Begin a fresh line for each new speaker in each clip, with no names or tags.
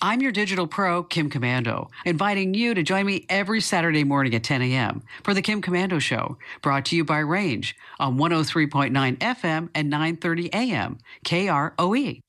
I'm your digital pro, Kim Komando, inviting you to join me every Saturday morning at 10 a.m. for the Kim Komando Show, brought to you by Range on 103.9 FM and 9:30 a.m. KROE.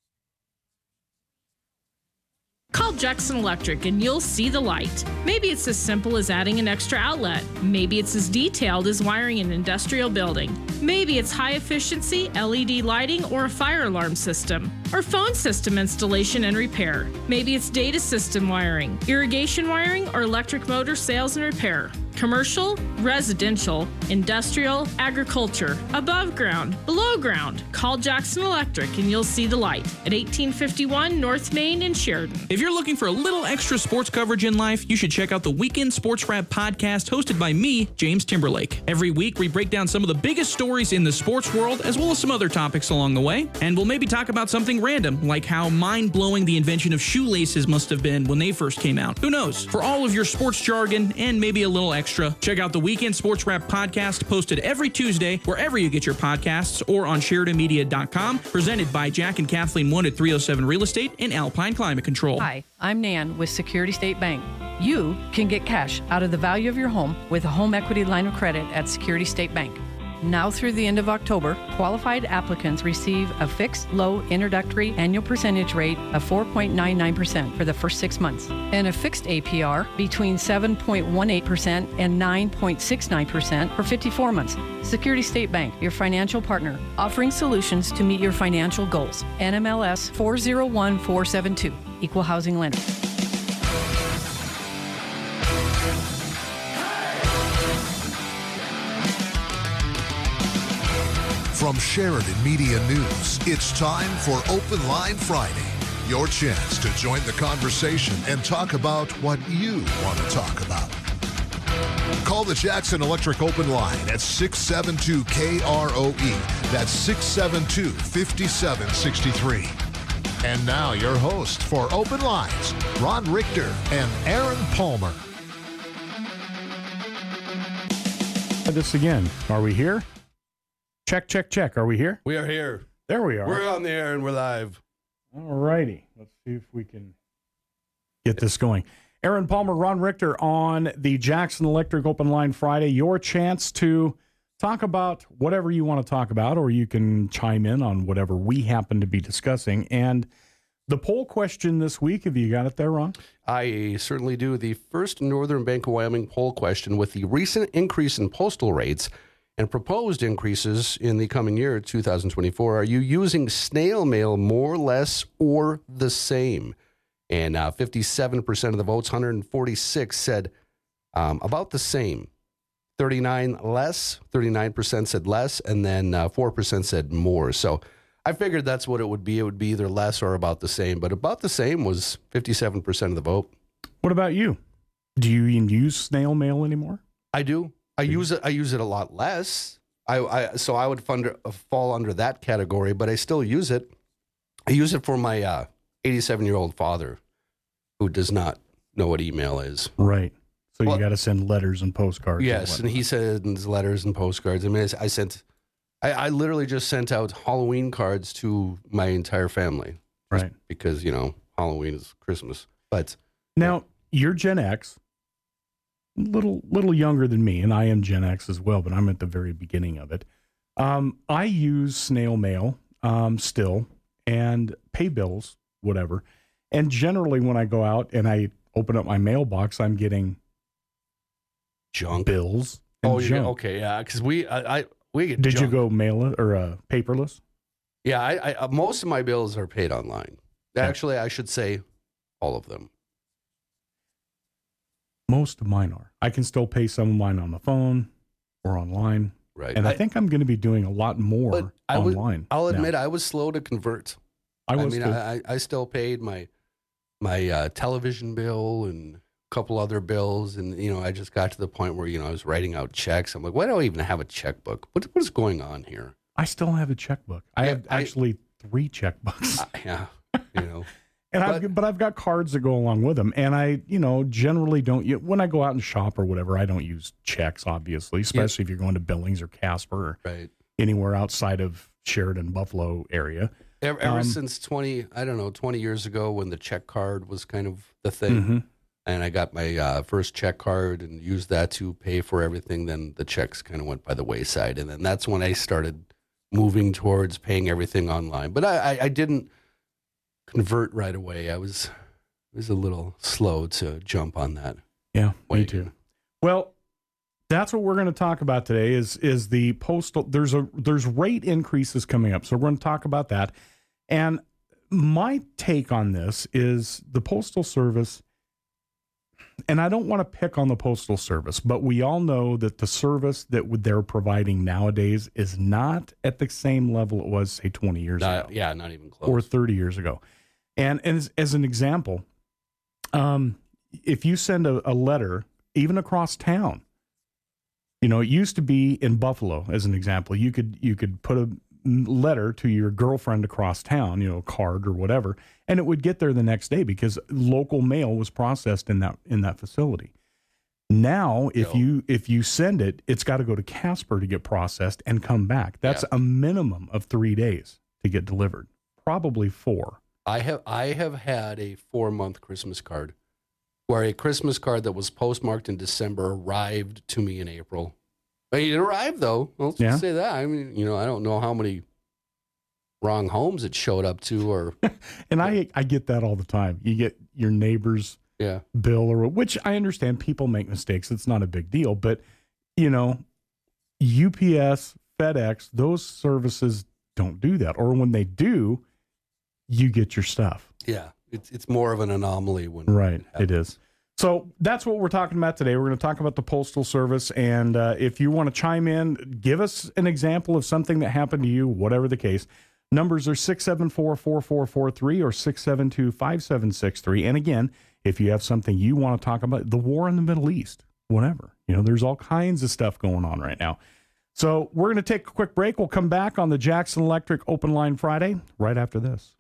Call Jackson Electric and you'll see the light. Maybe it's as simple as adding an extra outlet. Maybe it's as detailed as wiring an industrial building. Maybe it's high efficiency LED lighting or a fire alarm system. Or phone system installation and repair. Maybe it's data system wiring, irrigation wiring, or electric motor sales and repair. Commercial, residential, industrial, agriculture, above ground, below ground. Call Jackson Electric and you'll see the light at 1851 North Main in Sheridan.
If you're looking for a little extra sports coverage in life, you should check out the Weekend Sports Wrap podcast hosted by me, James Timberlake. Every week, we break down some of the biggest stories in the sports world, as well as some other topics along the way. And we'll maybe talk about something random, like how mind blowing the invention of shoelaces must have been when they first came out. Who knows? For all of your sports jargon and maybe a little extra, check out the Weekend Sports Wrap podcast posted every Tuesday, wherever you get your podcasts, or on SheridanMedia.com, presented by Jack and Kathleen One at 307 Real Estate and Alpine Climate Control.
Hi, I'm Nan with Security State Bank. You can get cash out of the value of your home with a home equity line of credit at Security State Bank. Now through the end of October, qualified applicants receive a fixed low introductory annual percentage rate of 4.99% for the first six months and a fixed APR between 7.18% and 9.69% for 54 months. Security State Bank, your financial partner, offering solutions to meet your financial goals. NMLS 401472, Equal Housing Lender.
From Sheridan Media News, it's time for Open Line Friday. Your chance to join the conversation and talk about what you want to talk about. Call the Jackson Electric Open Line at 672 KROE. That's 672 5763. And now, your host for Open Lines, Ron Richter and Aaron Palmer.
This again. Are we here? Check, check, check. Are we here?
We are here.
There we are.
We're on the air and we're live.
All righty. Let's see if we can get this going. Aaron Palmer, Ron Richter on the Jackson Electric Open Line Friday. Your chance to talk about whatever you want to talk about, or you can chime in on whatever we happen to be discussing. And the poll question this week, have you got it there, Ron?
I certainly do. The first Northern Bank of Wyoming poll question with the recent increase in postal rates and proposed increases in the coming year, 2024. Are you using snail mail more, less, or the same? And uh, 57% of the votes, 146, said um, about the same. 39 less, 39% said less, and then uh, 4% said more. So I figured that's what it would be. It would be either less or about the same, but about the same was 57% of the vote.
What about you? Do you even use snail mail anymore?
I do. I use it. I use it a lot less. I, I so I would fund, uh, fall under that category, but I still use it. I use it for my 87 uh, year old father, who does not know what email is.
Right. So well, you got to send letters and postcards.
Yes, and, and, he sends letters and postcards. I mean, I, I sent. I, I, literally just sent out Halloween cards to my entire family.
Right.
Because you know Halloween is Christmas, but
now you're Gen X little little younger than me, and I am Gen X as well, but I'm at the very beginning of it. Um, I use snail mail um, still and pay bills, whatever. And generally, when I go out and I open up my mailbox, I'm getting
junk
bills.
oh,
junk.
okay, yeah. Because we, I, I, we get.
Did
junk.
you go mail or uh, paperless?
Yeah, I, I, uh, most of my bills are paid online. Actually, I should say all of them.
Most of mine are. I can still pay some of mine on the phone or online.
Right.
And I, I think I'm going to be doing a lot more
I
online.
I'll admit I was slow to convert.
I was.
I mean, I, I, still paid my my uh, television bill and a couple other bills, and you know, I just got to the point where you know I was writing out checks. I'm like, why do I even have a checkbook? What what is going on here?
I still have a checkbook. I yeah, have actually three checkbooks.
Yeah, you know.
And but, I've, but I've got cards that go along with them. And I, you know, generally don't, when I go out and shop or whatever, I don't use checks, obviously, especially yeah. if you're going to Billings or Casper or
right.
anywhere outside of Sheridan, Buffalo area.
Ever, ever
Um,
since 20, I don't know, 20 years ago when the check card was kind of the thing.
Mhm.
And I got my uh, first check card and used that to pay for everything. Then the checks kind of went by the wayside. And then that's when I started moving towards paying everything online. But I, I, I didn't convert right away. I was, was a little slow to jump on that.
Yeah, me too. Well, that's what we're going to talk about today. Is is the postal? There's a there's rate increases coming up, so we're going to talk about that. And my take on this is the postal service. And I don't want to pick on the postal service, but we all know that the service that they're providing nowadays is not at the same level it was, say, 20 years ago
yeah, not even close.
or 30 years ago. And, and as, as an example, um, if you send a, a letter, even across town, you know, it used to be in Buffalo, as an example, you could you could put a letter to your girlfriend across town, you know, a card or whatever, and it would get there the next day because local mail was processed in that in that facility. Now, if
No.
you if you send it, it's got to go to Casper to get processed and come back. That's
Yeah.
a minimum of three days to get delivered, probably four.
I have I have had a four month Christmas card where a Christmas card that was postmarked in December arrived to me in April. But it arrived though. Let's
Yeah.
just say that. I mean, you know, I don't know how many wrong homes it showed up to or
And I I get that all the time. You get your neighbor's
yeah.
bill or which I understand people make mistakes. It's not a big deal, but you know, UPS, FedEx, those services don't do that. Or when they do, you get your stuff.
Yeah. It's it's more of an anomaly when
Right. It
happens.
So that's what we're talking about today. We're going to talk about the Postal Service. And uh, if you want to chime in, give us an example of something that happened to you, whatever the case. Numbers are 674 4443 or 672 5763. And again, if you have something you want to talk about, the war in the Middle East, whatever. You know, there's all kinds of stuff going on right now. So we're going to take a quick break. We'll come back on the Jackson Electric Open Line Friday right after this.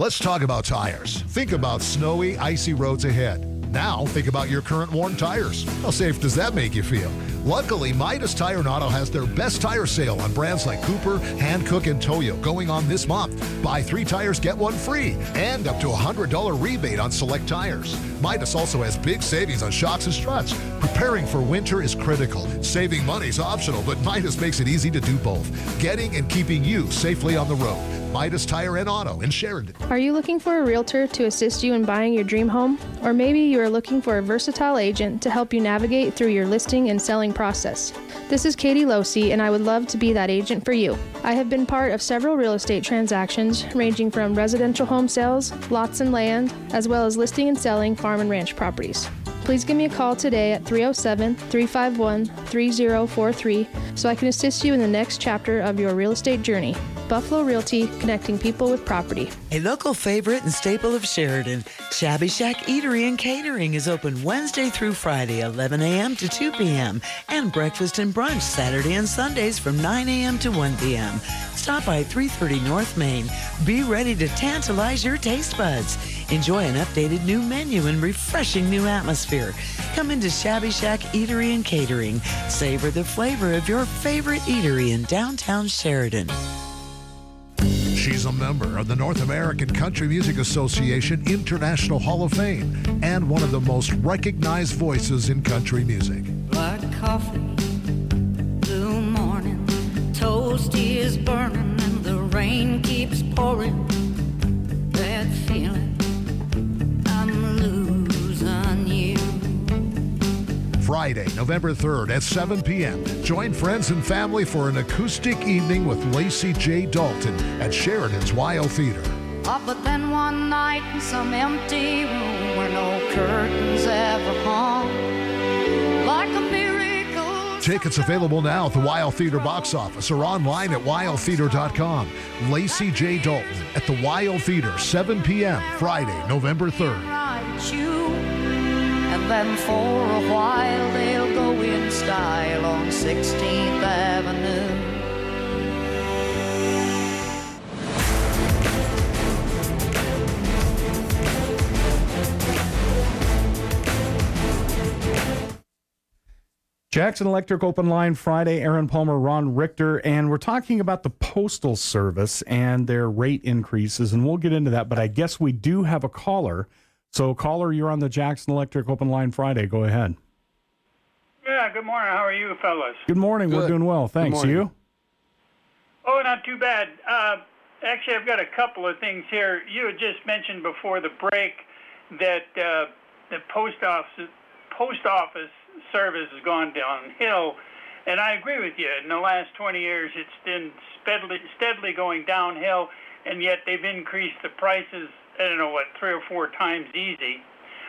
Let's talk about tires. Think about snowy, icy roads ahead. Now, think about your current worn tires. How safe does that make you feel? Luckily, Midas Tire and Auto has their best tire sale on brands like Cooper, Hankook, and Toyo going on this month. Buy three tires, get one free, and up to a $100 rebate on select tires. Midas also has big savings on shocks and struts. Preparing for winter is critical. Saving money is optional, but Midas makes it easy to do both. Getting and keeping you safely on the road. Midas Tire and Auto in Sheridan.
Are you looking for a realtor to assist you in buying your dream home? Or maybe you are looking for a versatile agent to help you navigate through your listing and selling process. This is Katie Losey, and I would love to be that agent for you. I have been part of several real estate transactions ranging from residential home sales, lots and land, as well as listing and selling farm and ranch properties. Please give me a call today at 307 351 3043 so I can assist you in the next chapter of your real estate journey. Buffalo Realty, connecting people with property.
A local favorite and staple of Sheridan, Shabby Shack Eatery and Catering is open Wednesday through Friday, 11 a.m. to 2 p.m., and breakfast and brunch Saturday and Sundays from 9 a.m. to 1 p.m. Stop by 330 North Main. Be ready to tantalize your taste buds. Enjoy an updated new menu and refreshing new atmosphere. Come into Shabby Shack Eatery and Catering. Savor the flavor of your favorite eatery in downtown Sheridan.
She's a member of the North American Country Music Association International Hall of Fame and one of the most recognized voices in country music.
Like coffee, blue morning, toast is burning and the rain keeps pouring. That feeling,
Friday, November 3rd at 7 p.m. Join friends and family for an acoustic evening with Lacy J. Dalton at Sheridan's WYO Theater.
Oh, but then one night in some empty room where no curtains ever hung, like a miracle.
Tickets available now at the WYO Theater box office or online at wyotheater.com. Lacy J. Dalton at the WYO Theater, 7 p.m. Friday, November 3rd.
And for a while they'll go in style on 16th Avenue.
Jackson Electric Open Line Friday. Aaron Palmer, Ron Richter, and we're talking about the Postal Service and their rate increases, and we'll get into that. But I guess we do have a caller. So, caller, you're on the Jackson Electric Open Line Friday. Go ahead.
Yeah, good morning. How are you, fellas?
Good morning. We're doing well. Thanks. You?
Oh, not too bad. Uh, actually, I've got a couple of things here. You had just mentioned before the break that uh, the post office post office service has gone downhill, and I agree with you. In the last 20 years, it's been steadily steadily going downhill, and yet they've increased the prices. I don't know what three or four times easy.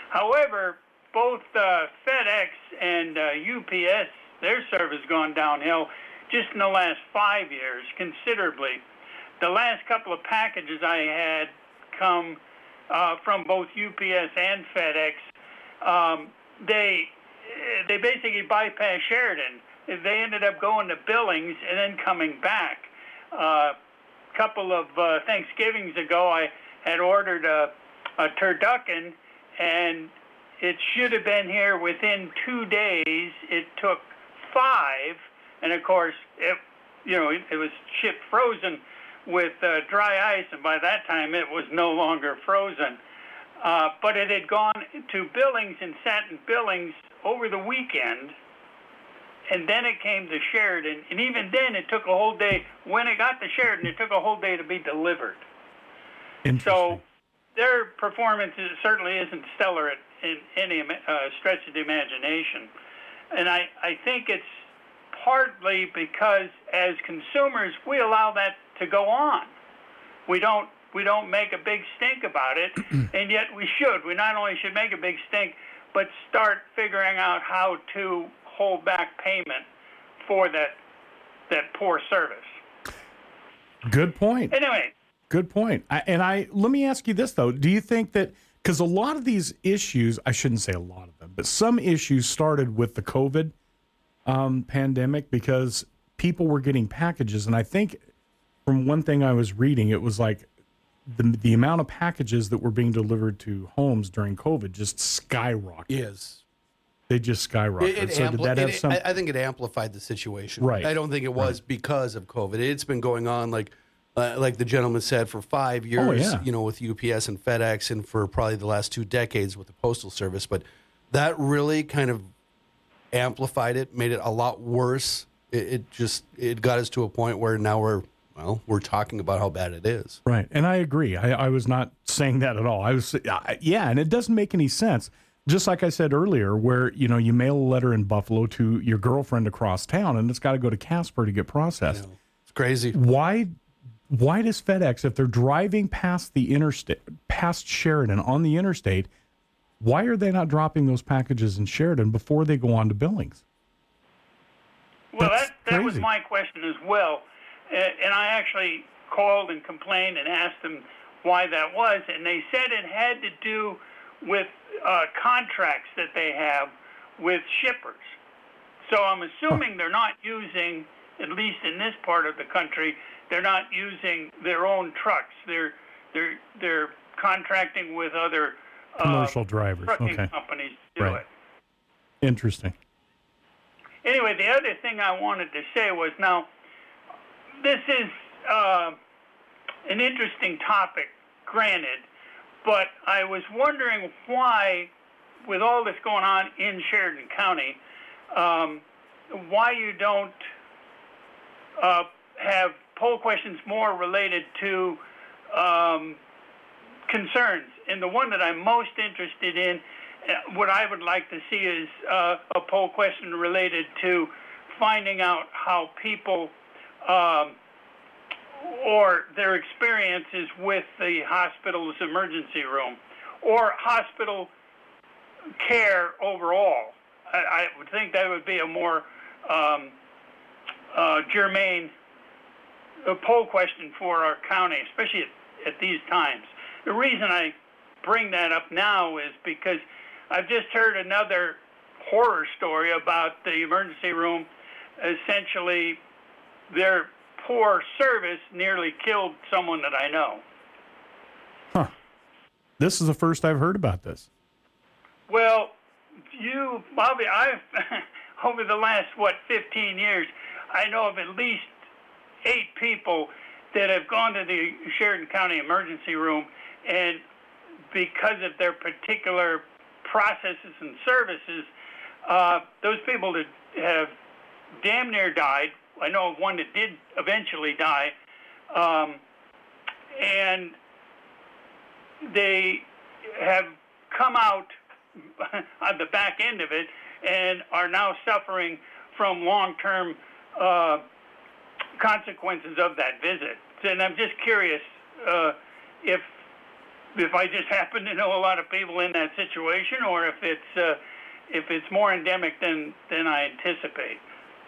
However, both uh, FedEx and uh, UPS, their service gone downhill just in the last five years considerably. The last couple of packages I had come uh, from both UPS and FedEx. Um, they they basically bypassed Sheridan. They ended up going to Billings and then coming back. A couple of uh, Thanksgivings ago, I had ordered a, a turducken, and it should have been here within two days. It took five, and of course, it you know it, it was shipped frozen with uh, dry ice, and by that time it was no longer frozen. Uh, but it had gone to Billings and sat in Billings over the weekend, and then it came to Sheridan, and even then it took a whole day. When it got to Sheridan, it took a whole day to be delivered. So their performance is, certainly isn't stellar at, in any uh, stretch of the imagination. And I, I think it's partly because as consumers, we allow that to go on. We don't, we don't make a big stink about it, and yet we should. We not only should make a big stink, but start figuring out how to hold back payment for that, that poor service.
Good point.
Anyway,
Good point. I, and I let me ask you this though: Do you think that because a lot of these issues, I shouldn't say a lot of them, but some issues started with the COVID um, pandemic because people were getting packages, and I think from one thing I was reading, it was like the the amount of packages that were being delivered to homes during COVID just skyrocketed.
Yes.
They just skyrocketed.
It, it
so
ampli-
did that have
it-
some?
I, I think it amplified the situation.
Right.
I don't think it was because of COVID. It's been going on like, uh, like the gentleman said, for five years.
Oh, yeah.
You know, with UPS and FedEx, and for probably the last two decades with the Postal Service. But that really kind of amplified it, made it a lot worse. It, it just it got us to a point where now we're well, we're talking about how bad it is.
Right. And I agree. I, I was not saying that at all. I was, I- yeah, and it doesn't make any sense. Just like I said earlier, where, you know, you mail a letter in Buffalo to your girlfriend across town and it's got to go to Casper to get processed.
It's crazy.
Why, why does FedEx, if they're driving past the interstate, past Sheridan on the interstate, why are they not dropping those packages in Sheridan before they go on to Billings?
Well,
That's
that, that was my question as well. And I actually called and complained and asked them why that was. And they said it had to do with uh, contracts that they have with shippers. So I'm assuming they're not using, at least in this part of the country, they're not using their own trucks. They're they're they're contracting with other uh,
Commercial drivers.
trucking
Okay.
companies to do
Right.
it.
Interesting.
Anyway, the other thing I wanted to say was now, this is uh, an interesting topic, granted, but I was wondering why, with all this going on in Sheridan County, um, why you don't uh, have poll questions more related to um, concerns. And the one that I'm most interested in, uh, what I would like to see is uh, a poll question related to finding out how people um, or their experiences with the hospital's emergency room or hospital care overall. I, I would think that would be a more um, uh, germane uh, poll question for our county, especially at, at these times. The reason I bring that up now is because I've just heard another horror story about the emergency room. Essentially, their poor service nearly killed someone that I know. Huh.
This is the first I've heard about this.
Well, you, Bobby, I've over the last what 15 years, I know of at least eight people that have gone to the Sheridan County Emergency Room, and because of their particular processes and services, uh, those people that have damn near died. I know of one that did eventually die, um, and they have come out on the back end of it and are now suffering from long-term uh, consequences of that visit. And I'm just curious uh, if if I just happen to know a lot of people in that situation, or if it's uh, if it's more endemic than than I anticipate.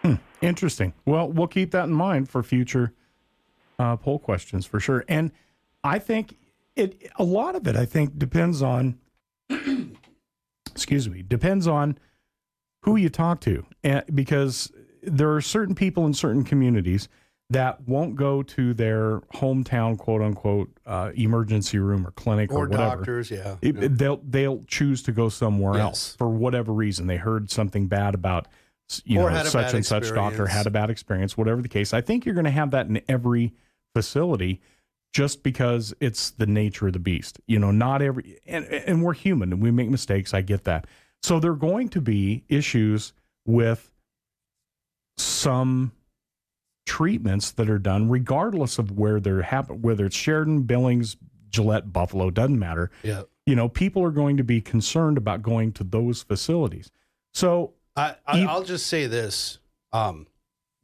Hmm. Interesting. Well, we'll keep that in mind for future uh, poll questions for sure. And I think it a lot of it. I think depends on. excuse me. Depends on who you talk to, and because there are certain people in certain communities that won't go to their hometown quote unquote uh, emergency room or clinic or,
Or
whatever.
doctors, yeah.
It-
Yeah.
They'll they'll choose to go somewhere
Yes.
else for whatever reason. They heard something bad about you
Or
know such and such doctor had a bad experience, whatever the case. I think you're going to have that in every facility just because it's the nature of the beast. You know, not every and and we're human and we make mistakes. I get that. So there're going to be issues with some treatments that are done regardless of where they're happen whether it's Sheridan, Billings, Gillette, Buffalo, doesn't matter.
Yeah.
You know, people are going to be concerned about going to those facilities. So
I, I
You-
I'll just say this: um,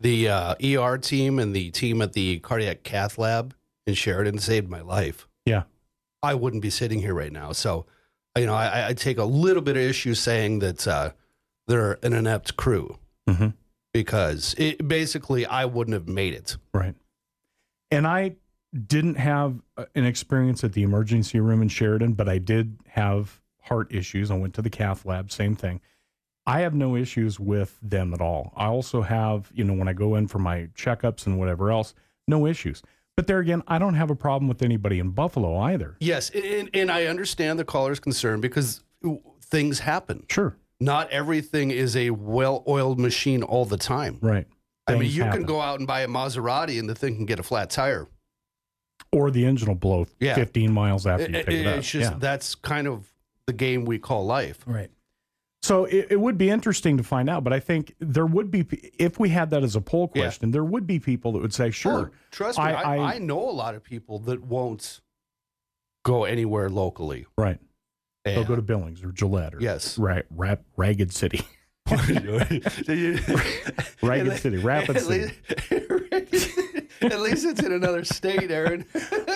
the uh, ER team and the team at the cardiac cath lab in Sheridan saved my life.
Yeah.
I wouldn't be sitting here right now. So, you know, I, I take a little bit of issue saying that uh, they're an inept crew
Mhm.
Because it, basically I wouldn't have made it.
Right. And I didn't have uh, an experience at the emergency room in Sheridan, but I did have heart issues. I went to the cath lab, same thing. I have no issues with them at all. I also have, you know, when I go in for my checkups and whatever else, no issues. But there again, I don't have a problem with anybody in Buffalo either.
Yes, and, and I understand the caller's concern because things happen.
Sure.
Not everything is a well-oiled machine all the time.
Right.
I mean, you
happen.
can go out and buy a Maserati and the thing can get a flat tire.
Or the engine will blow
Yeah.
15 miles after you pick it,
it-
up.
it's just
Yeah.
that's kind of the game we call life.
Right. So it, it would be interesting to find out, but I think there would be, if we had that as a poll
Yeah.
question, there would be people that would say, sure.
Oh, trust me, I,
I-
I, know a lot of people that won't go anywhere locally.
Right. They'll go to Billings or Gillette or
Yes.
right, rap, Ragged City. Ragged City, Rapid City.
At least it's in another state, Aaron.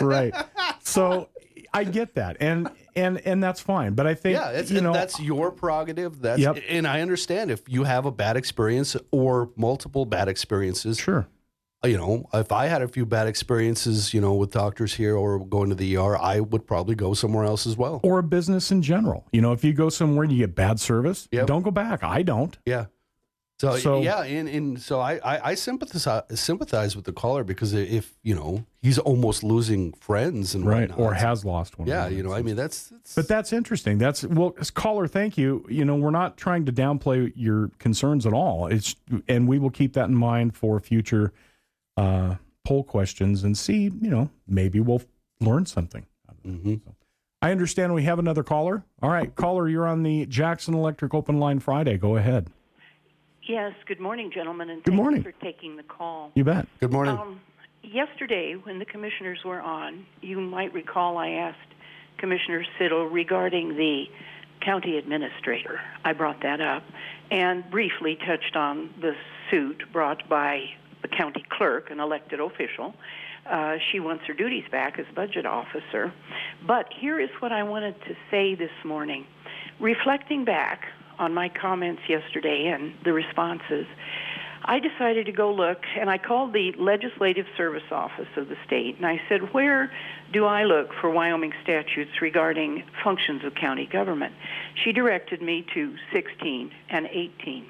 right. So I get that. And and and that's fine. But I think
yeah, it's,
you know
that's your prerogative. That's
Yep.
and I understand if you have a bad experience or multiple bad experiences.
sure.
You know, if I had a few bad experiences, you know, with doctors here or going to the ER, I would probably go somewhere else as well.
Or a business in general. You know, if you go somewhere and you get bad service,
Yep.
don't go back. I don't.
Yeah. So,
So-
yeah, and, and so I, I, I sympathize sympathize with the caller because if you know he's almost losing friends and
Right.
whatnot.
Or has lost one.
yeah, you know, I mean that's, that's
But that's interesting. That's well, caller, thank you. You know, we're not trying to downplay your concerns at all. It's and we will keep that in mind for future uh, poll questions and see. You know, maybe we'll learn something.
Mhm.
I understand we have another caller. All right, caller, you're on the Jackson Electric Open Line Friday. Go ahead.
Yes, good morning, gentlemen, and
Good
thank
morning.
you for taking the call.
You bet.
good morning.
Um, yesterday, when the commissioners were on, you might recall I asked Commissioner Siddle regarding the county administrator. I brought that up and briefly touched on the suit brought by the county clerk, an elected official. Uh, she wants her duties back as budget officer. But here is what I wanted to say this morning. Reflecting back on my comments yesterday and the responses, I decided to go look, and I called the Legislative Service Office of the state, and I said, Where do I look for Wyoming statutes regarding functions of county government? She directed me to 16 and 18.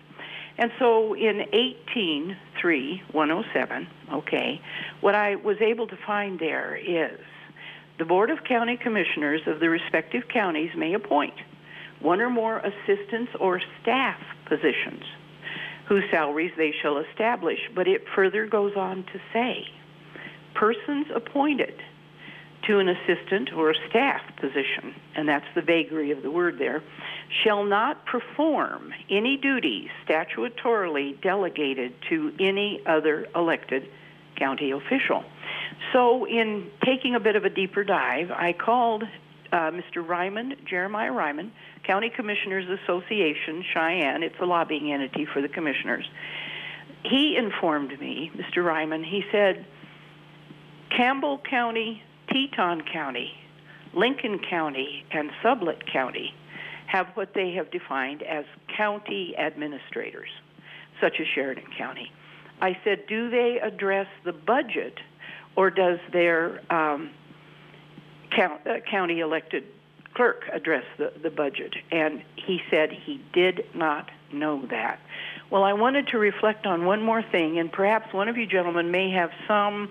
And so in 183 okay, what I was able to find there is the Board of County Commissioners of the respective counties may appoint one or more assistants or staff positions whose salaries they shall establish. But it further goes on to say persons appointed to an assistant or a staff position, and that's the vagary of the word there, shall not perform any duties statutorily delegated to any other elected county official. So, in taking a bit of a deeper dive, I called uh, Mr. Rieman, Jeremiah Rieman, County Commissioners Association, Cheyenne. It's a lobbying entity for the commissioners. He informed me, Mr. Rieman, he said, Campbell County, Teton County, Lincoln County, and Sublette County have what they have defined as county administrators, such as Sheridan County. I said, do they address the budget, or does their um, count, uh, county elected clerk address the, the budget? And he said he did not know that. Well, I wanted to reflect on one more thing, and perhaps one of you gentlemen may have some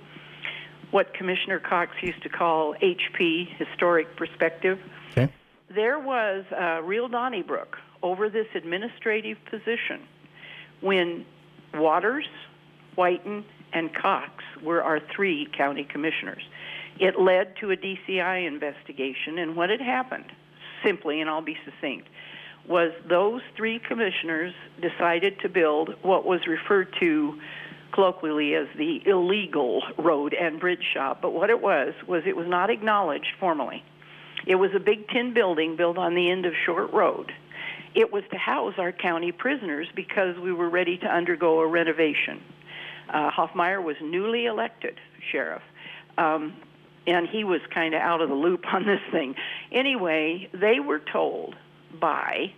what Commissioner Cox used to call HP, historic perspective.
Okay.
There was a real Donnybrook over this administrative position when Waters, Whiten, and Cox were our three county commissioners. It led to a DCI investigation, and what had happened, simply, and I'll be succinct, was those three commissioners decided to build what was referred to colloquially as the illegal road and bridge shop. But what it was, was it was not acknowledged formally. It was a big tin building built on the end of Short Road. It was to house our county prisoners because we were ready to undergo a renovation. Uh, Hoffmeyer was newly elected sheriff. Um, and he was kind of out of the loop on this thing. Anyway, they were told by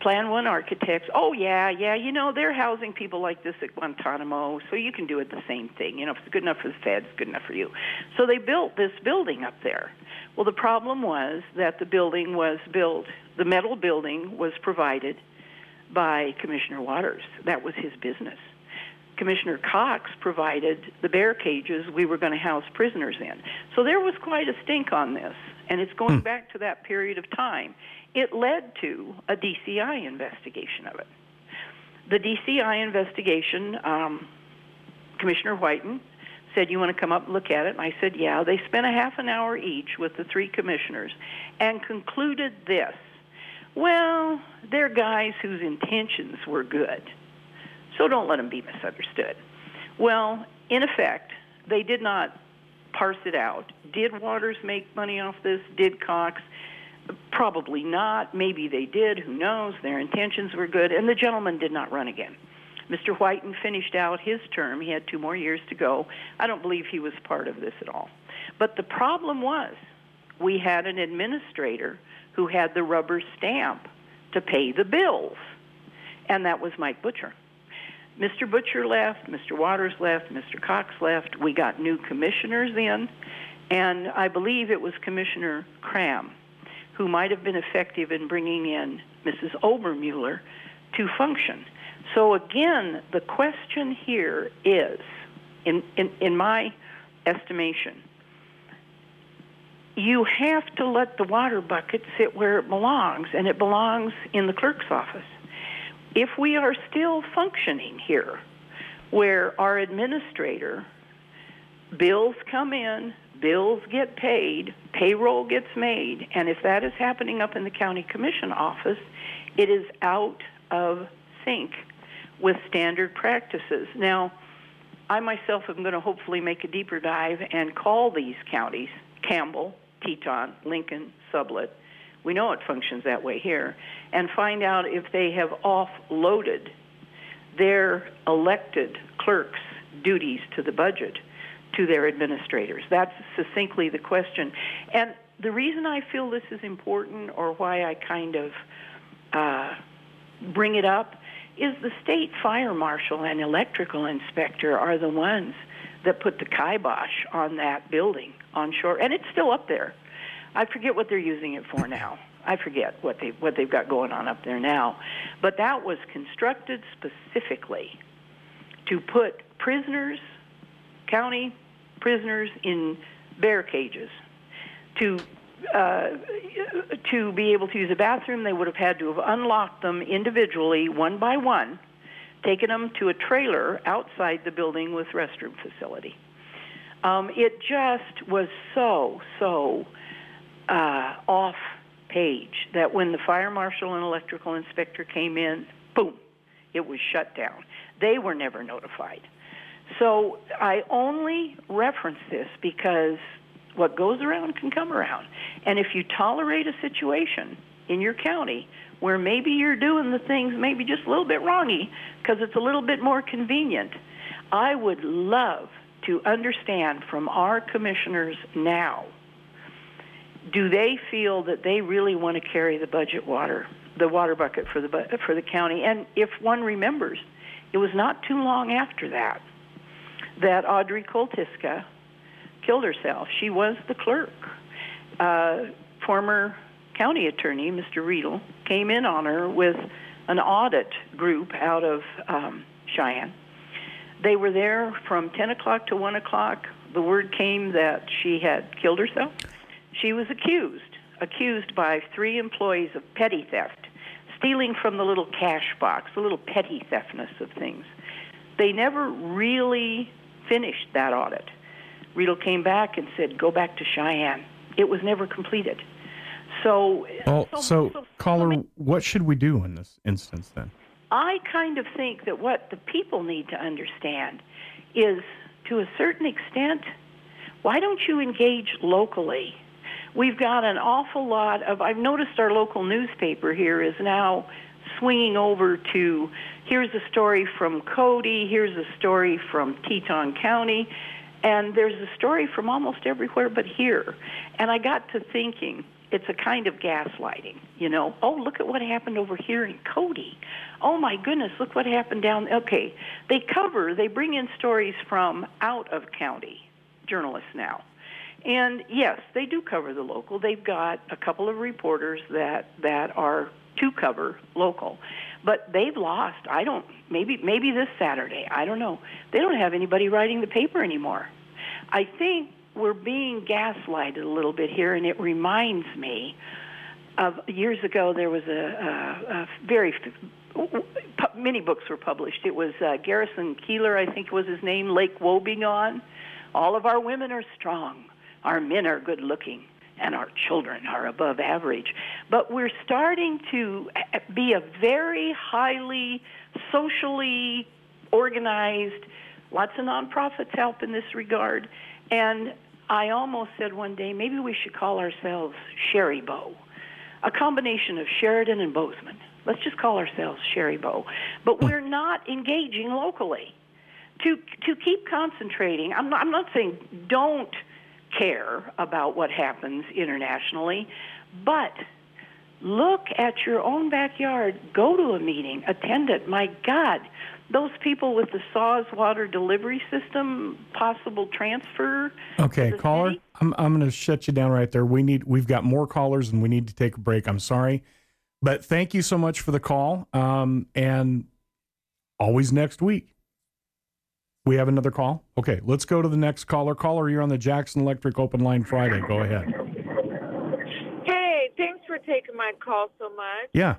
Plan One architects, oh yeah, yeah, you know they're housing people like this at Guantanamo, so you can do it the same thing. You know, if it's good enough for the feds, good enough for you. So they built this building up there. Well, the problem was that the building was built, the metal building was provided by Commissioner Waters. That was his business. Commissioner Cox provided the bear cages we were going to house prisoners in. So there was quite a stink on this, and it's going hmm. back to that period of time. It led to a DCI investigation of it. The DCI investigation, um, Commissioner Whiten said, You want to come up and look at it? And I said, Yeah. They spent a half an hour each with the three commissioners and concluded this. Well, they're guys whose intentions were good, so don't let them be misunderstood. Well, in effect, they did not parse it out. Did Waters make money off this? Did Cox? Probably not. Maybe they did. Who knows? Their intentions were good. And the gentleman did not run again. Mr. Whiten finished out his term. He had two more years to go. I don't believe he was part of this at all. But the problem was we had an administrator who had the rubber stamp to pay the bills, and that was Mike Butcher. Mr. Butcher left, Mr. Waters left, Mr. Cox left. We got new commissioners in, and I believe it was Commissioner Cram who might have been effective in bringing in Mrs. Obermuller to function. So again, the question here is, in, in, in my estimation, you have to let the water bucket sit where it belongs, and it belongs in the clerk's office. If we are still functioning here, where our administrator bills come in, bills get paid, payroll gets made, and if that is happening up in the county commission office, it is out of sync with standard practices. Now, I myself am going to hopefully make a deeper dive and call these counties Campbell, Teton, Lincoln, Sublette. We know it functions that way here, and find out if they have offloaded their elected clerks' duties to the budget to their administrators. That's succinctly the question. And the reason I feel this is important, or why I kind of uh, bring it up, is the state fire marshal and electrical inspector are the ones that put the kibosh on that building on shore, and it's still up there. I forget what they're using it for now. I forget what they what they've got going on up there now, but that was constructed specifically to put prisoners county prisoners in bear cages. To uh, to be able to use a bathroom, they would have had to have unlocked them individually, one by one, taken them to a trailer outside the building with restroom facility. Um, it just was so, so uh, off page that when the fire marshal and electrical inspector came in, boom, it was shut down. They were never notified. So I only reference this because what goes around can come around. And if you tolerate a situation in your county where maybe you're doing the things maybe just a little bit wrongy because it's a little bit more convenient, I would love to understand from our commissioners now do they feel that they really want to carry the budget water, the water bucket for the for the county? And if one remembers, it was not too long after that that Audrey Koltiska killed herself. She was the clerk. Uh, former county attorney, Mr. Riedel, came in on her with an audit group out of um, Cheyenne. They were there from 10 o'clock to 1 o'clock. The word came that she had killed herself. She was accused, accused by three employees of petty theft, stealing from the little cash box, the little petty theftness of things. They never really finished that audit. Riedel came back and said, "Go back to Cheyenne." It was never completed. So, oh,
well, so, so, so caller, so what should we do in this instance then?
I kind of think that what the people need to understand is, to a certain extent, why don't you engage locally? We've got an awful lot of. I've noticed our local newspaper here is now swinging over to here's a story from Cody, here's a story from Teton County, and there's a story from almost everywhere but here. And I got to thinking, it's a kind of gaslighting, you know. Oh, look at what happened over here in Cody. Oh my goodness, look what happened down. Okay, they cover, they bring in stories from out of county journalists now. And yes, they do cover the local. They've got a couple of reporters that that are to cover local. But they've lost. I don't maybe maybe this Saturday. I don't know. They don't have anybody writing the paper anymore. I think we're being gaslighted a little bit here, and it reminds me of years ago. There was a, a, a very many books were published. It was uh, Garrison Keillor, I think was his name, Lake Wobegon. All of our women are strong. Our men are good looking and our children are above average. But we're starting to uh, be a very highly socially organized, lots of nonprofits help in this regard. And I almost said one day, maybe we should call ourselves Sherry Bow, a combination of Sheridan and Bozeman. Let's just call ourselves Sherry Bow. But hmm. we're not engaging locally. To, to keep concentrating, I'm not, I'm not saying don't care about what happens internationally, but look at your own backyard, go to a meeting, attend it. My God, those people with the SAWS water delivery system, possible transfer.
Okay, caller, city. I'm I'm going to shut you down right there. We need we've got more callers and we need to take a break. I'm sorry, but thank you so much for the call. Um, and always next week. We have another call? Okay, let's go to the next caller. Caller, you're on the Jackson Electric Open Line Friday. Go ahead.
Hey, thanks for taking my call so much.
Yeah.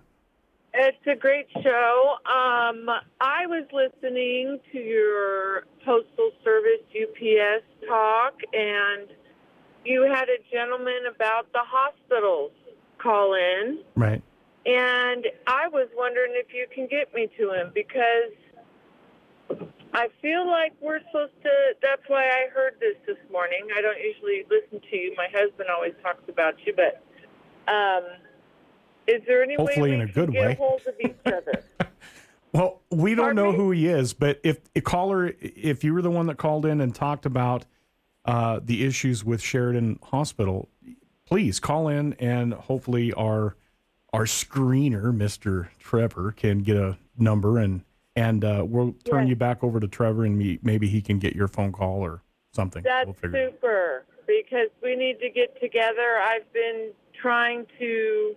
It's a great show. Um, I was listening to your Postal Service UPS talk, and you had a gentleman about the hospitals call in.
Right.
And I was wondering if you can get me to him because I feel like we're supposed to. That's why I heard this this morning. I don't usually listen to you. My husband always talks about you, but um, is there any
Hopefully
way
in
a
good way.
hold of each other?
well, we don't
Pardon
know
me?
who he is, but if a caller, if you were the one that called in and talked about uh, the issues with Sheridan Hospital, please call in and hopefully our our screener, Mister Trevor, can get a number and and uh, we'll turn
Yes.
you back over to Trevor, and me, maybe he can get your phone call or something.
That's
we'll figure it out.
super because we need to get together. I've been trying to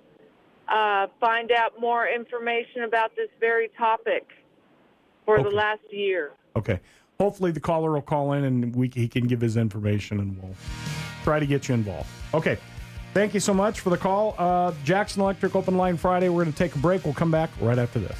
uh, find out more information about this very topic for the last year.
Okay. Hopefully, the caller will call in and we he can give his information, and we'll try to get you involved. Okay. Thank you so much for the call. Uh, Jackson Electric Open Line Friday. We're going to take a break. We'll come back right after this.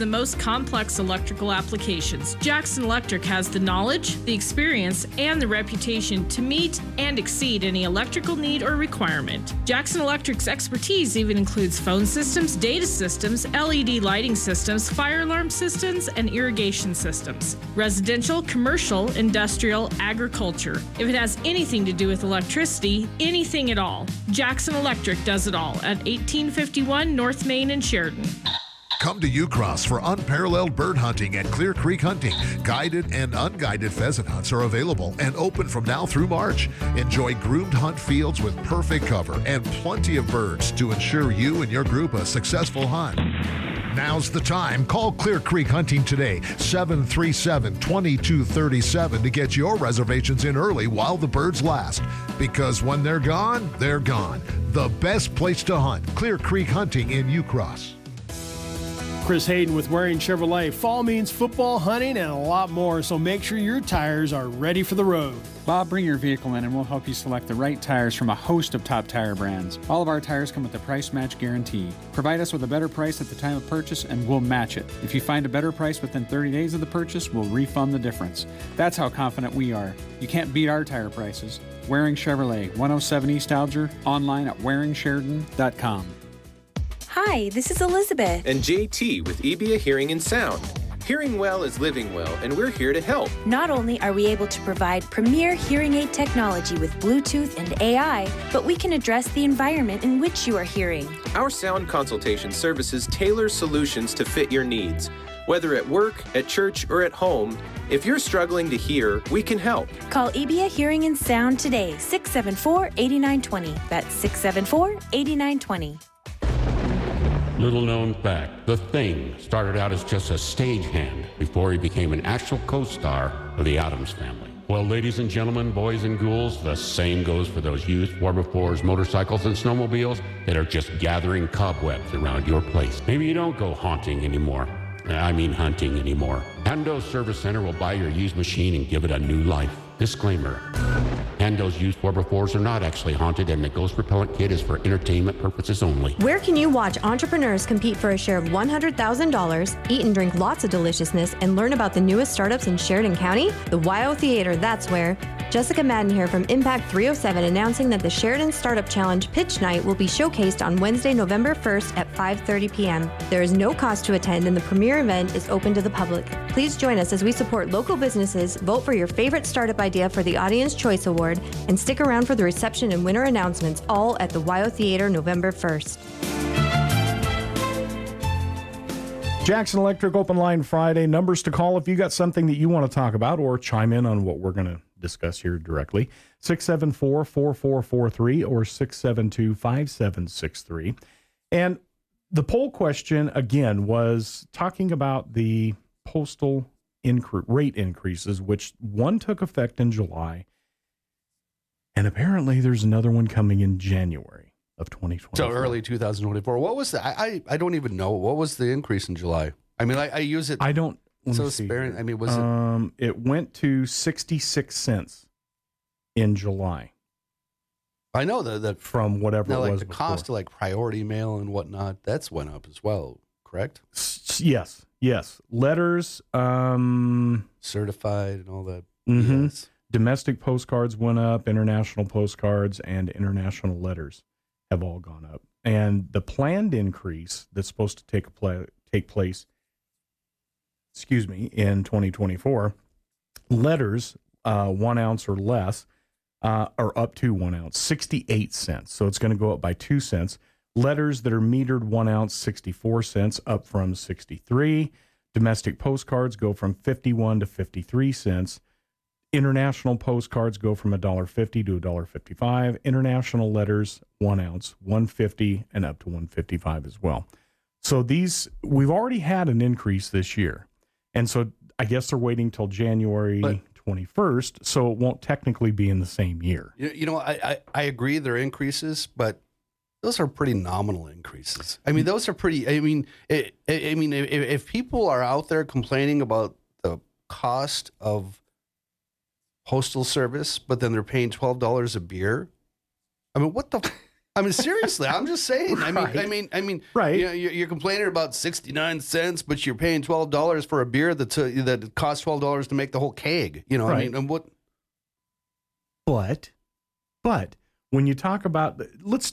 The most complex electrical applications, Jackson Electric has the knowledge, the experience, and the reputation to meet and exceed any electrical need or requirement. Jackson Electric's expertise even includes phone systems, data systems, LED lighting systems, fire alarm systems, and irrigation systems. Residential, commercial, industrial, agriculture. If it has anything to do with electricity, anything at all, Jackson Electric does it all at 1851 North Main in Sheridan.
Come to Ucross for unparalleled bird hunting at Clear Creek Hunting. Guided and unguided pheasant hunts are available and open from now through March. Enjoy groomed hunt fields with perfect cover and plenty of birds to ensure you and your group a successful hunt. Now's the time. Call Clear Creek Hunting today, 737 2237 to get your reservations in early while the birds last. Because when they're gone, they're gone. The best place to hunt, Clear Creek Hunting in Ucross.
Chris Hayden with Waring Chevrolet. Fall means football, hunting, and a lot more, so make sure your tires are ready for the road.
Bob, bring your vehicle in and we'll help you select the right tires from a host of top tire brands. All of our tires come with a price match guarantee. Provide us with a better price at the time of purchase and we'll match it. If you find a better price within 30 days of the purchase, we'll refund the difference. That's how confident we are. You can't beat our tire prices. Waring Chevrolet, 107 East Alger, online at waringsheridan.com.
Hi, this is Elizabeth.
And JT with EBA Hearing and Sound. Hearing well is living well, and we're here to help.
Not only are we able to provide premier hearing aid technology with Bluetooth and AI, but we can address the environment in which you are hearing.
Our sound consultation services tailor solutions to fit your needs. Whether at work, at church, or at home, if you're struggling to hear, we can help.
Call EBA Hearing and Sound today, 674 8920. That's 674 8920.
Little known fact The Thing started out as just a stagehand before he became an actual co star of the Addams family. Well, ladies and gentlemen, boys and ghouls, the same goes for those used 4x4s, motorcycles, and snowmobiles that are just gathering cobwebs around your place. Maybe you don't go haunting anymore. I mean hunting anymore. Hando's Service Center will buy your used machine and give it a new life. Disclaimer. Hando's used 4x4s are not actually haunted and the ghost repellent kit is for entertainment purposes only.
Where can you watch entrepreneurs compete for a share of $100,000, eat and drink lots of deliciousness, and learn about the newest startups in Sheridan County? The WYO Theater, that's where. Jessica Madden here from Impact 307 announcing that the Sheridan Startup Challenge Pitch Night will be showcased on Wednesday, November 1st at 5:30 p.m. There is no cost to attend and the premier event is open to the public. Please join us as we support local businesses, vote for your favorite startup idea for the Audience Choice Award, and stick around for the reception and winner announcements all at the WYO Theater November 1st.
Jackson Electric Open Line Friday. Numbers to call if you got something that you want to talk about or chime in on what we're going to discuss here directly. 674 4443 or 672 5763. And the poll question, again, was talking about the postal incre- rate increases, which one took effect in July. And apparently there's another one coming in January of 2024.
So early 2024. What was the? I, I I don't even know. What was the increase in July? I mean, I, I use it.
I don't.
So sparing. I mean, was it?
Um, it went to 66 cents in July
I know that that
from whatever
now,
it
like
was
the
before.
cost of like priority mail and whatnot. That's went up as well. Correct.
S- Yes, yes. Letters, um,
Certified and all that.
mhm.
BS.
domestic postcards went up, international postcards and international letters have all gone up. And the planned increase that's supposed to take a pla- take place, excuse me, in 2024, letters uh, one ounce or less uh, are up to one ounce, 68 cents. So it's going to go up by two cents. Letters that are metered one ounce, 64 cents, up from 63. Domestic postcards go from 51 to 53 cents. International postcards go from $1.50 to $1.55. International letters, one ounce, 150 and up to 155 as well. So these we've already had an increase this year. And so I guess they're waiting till January
But-
21st, so it won't technically be in the same year.
You, know, I, I I agree there are increases, but those are pretty nominal increases. I mean, those are pretty. I mean, it, I I mean, if, if people are out there complaining about the cost of postal service, but then they're paying twelve dollars a beer, I mean, what the? I mean, seriously, I'm just saying. I mean, I mean, I mean,
Right.
You know, you're, you're complaining about 69 cents, but you're paying twelve dollars for a beer that's uh, that costs twelve dollars to make the whole keg. You know, I
Right.
mean, and what?
But, but when you talk about, let's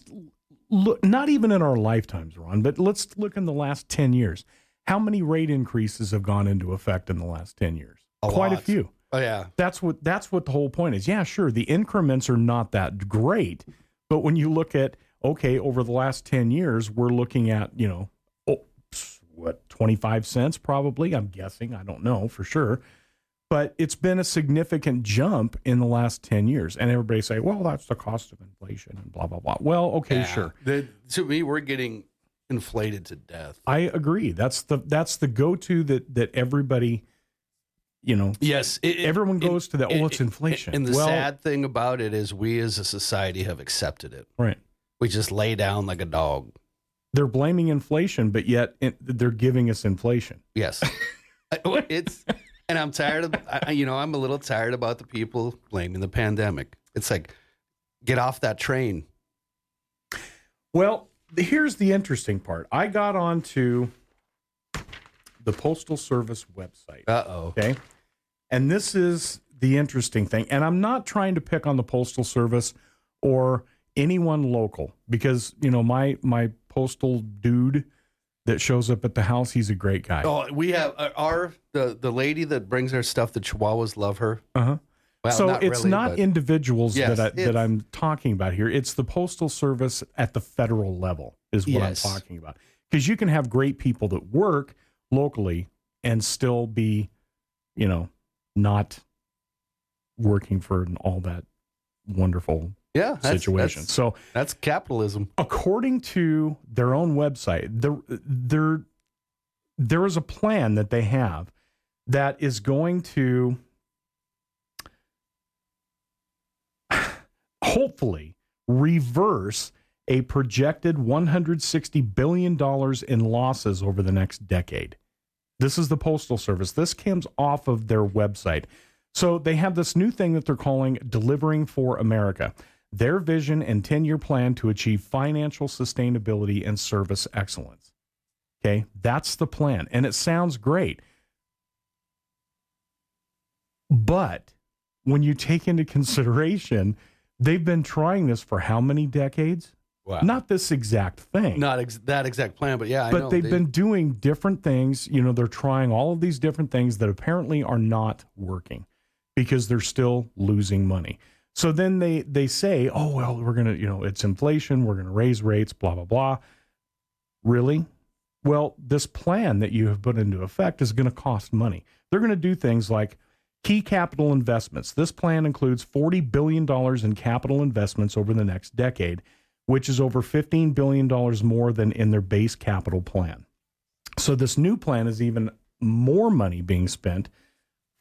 look, not even in our lifetimes, Ron, but let's look in the last 10 years. How many rate increases have gone into effect in the last 10 years?
A
Quite a few.
Oh yeah,
That's what that's what the whole point is. Yeah, sure, the increments are not that great, but when you look at okay, over the last 10 years, we're looking at, you know, oh, what 25 cents probably, I'm guessing, I don't know for sure. But it's been a significant jump in the last 10 years. And everybody say, well, that's the cost of inflation and blah blah blah. Well, okay,
Yeah.
sure.
The, to me, we're getting inflated to death.
I agree. That's the that's the go-to that that everybody you know,
Yes, it- it-
everyone
it-
goes to that. Oh, it's inflation.
And the
well,
sad thing about it is, we as a society have accepted it.
right.
We just lay down like a dog.
they're blaming inflation, but yet it, they're giving us inflation.
Yes, it's and I'm tired of I, you know I'm a little tired about the people blaming the pandemic. It's like get off that train.
Well, here's the interesting part. I got onto the Postal Service website.
Uh oh.
Okay. And this is the interesting thing. And I'm not trying to pick on the Postal Service or anyone local because, you know, my my postal dude that shows up at the house, he's a great guy.
Oh, we have uh, our the the lady that brings our stuff. The Chihuahuas love her.
Uh-huh.
Well,
so
not
it's
really,
not individuals
Yes,
that I, that I'm talking about here. It's the postal service at the federal level is what
Yes.
I'm talking about. Because you can have great people that work locally and still be, you know, not working for an all that wonderful
Yeah, that's-
situation.
that's-
so
that's capitalism.
according to their own website, there there there is a plan that they have that is going to hopefully reverse a projected 160 billion dollars in losses over the next decade. This is the postal service. This comes off of their website. So they have this new thing that they're calling delivering for America. Their vision and 10-year plan to achieve financial sustainability and service excellence. Okay? That's the plan and it sounds great. But when you take into consideration they've been trying this for how many decades?
Wow.
Not this exact thing.
Not ex- that exact plan, but yeah, I
but
know.
they've
They-
been doing different things. You know, they're trying all of these different things that apparently are not working because they're still losing money. So then they they say, "Oh well, we're gonna, you know, it's inflation. We're gonna raise rates. Blah blah blah." Really? Well, this plan that you have put into effect is going to cost money. They're going to do things like key capital investments. This plan includes $40 billion in capital investments over the next decade, which is over $15 billion more than in their base capital plan. So, this new plan is even more money being spent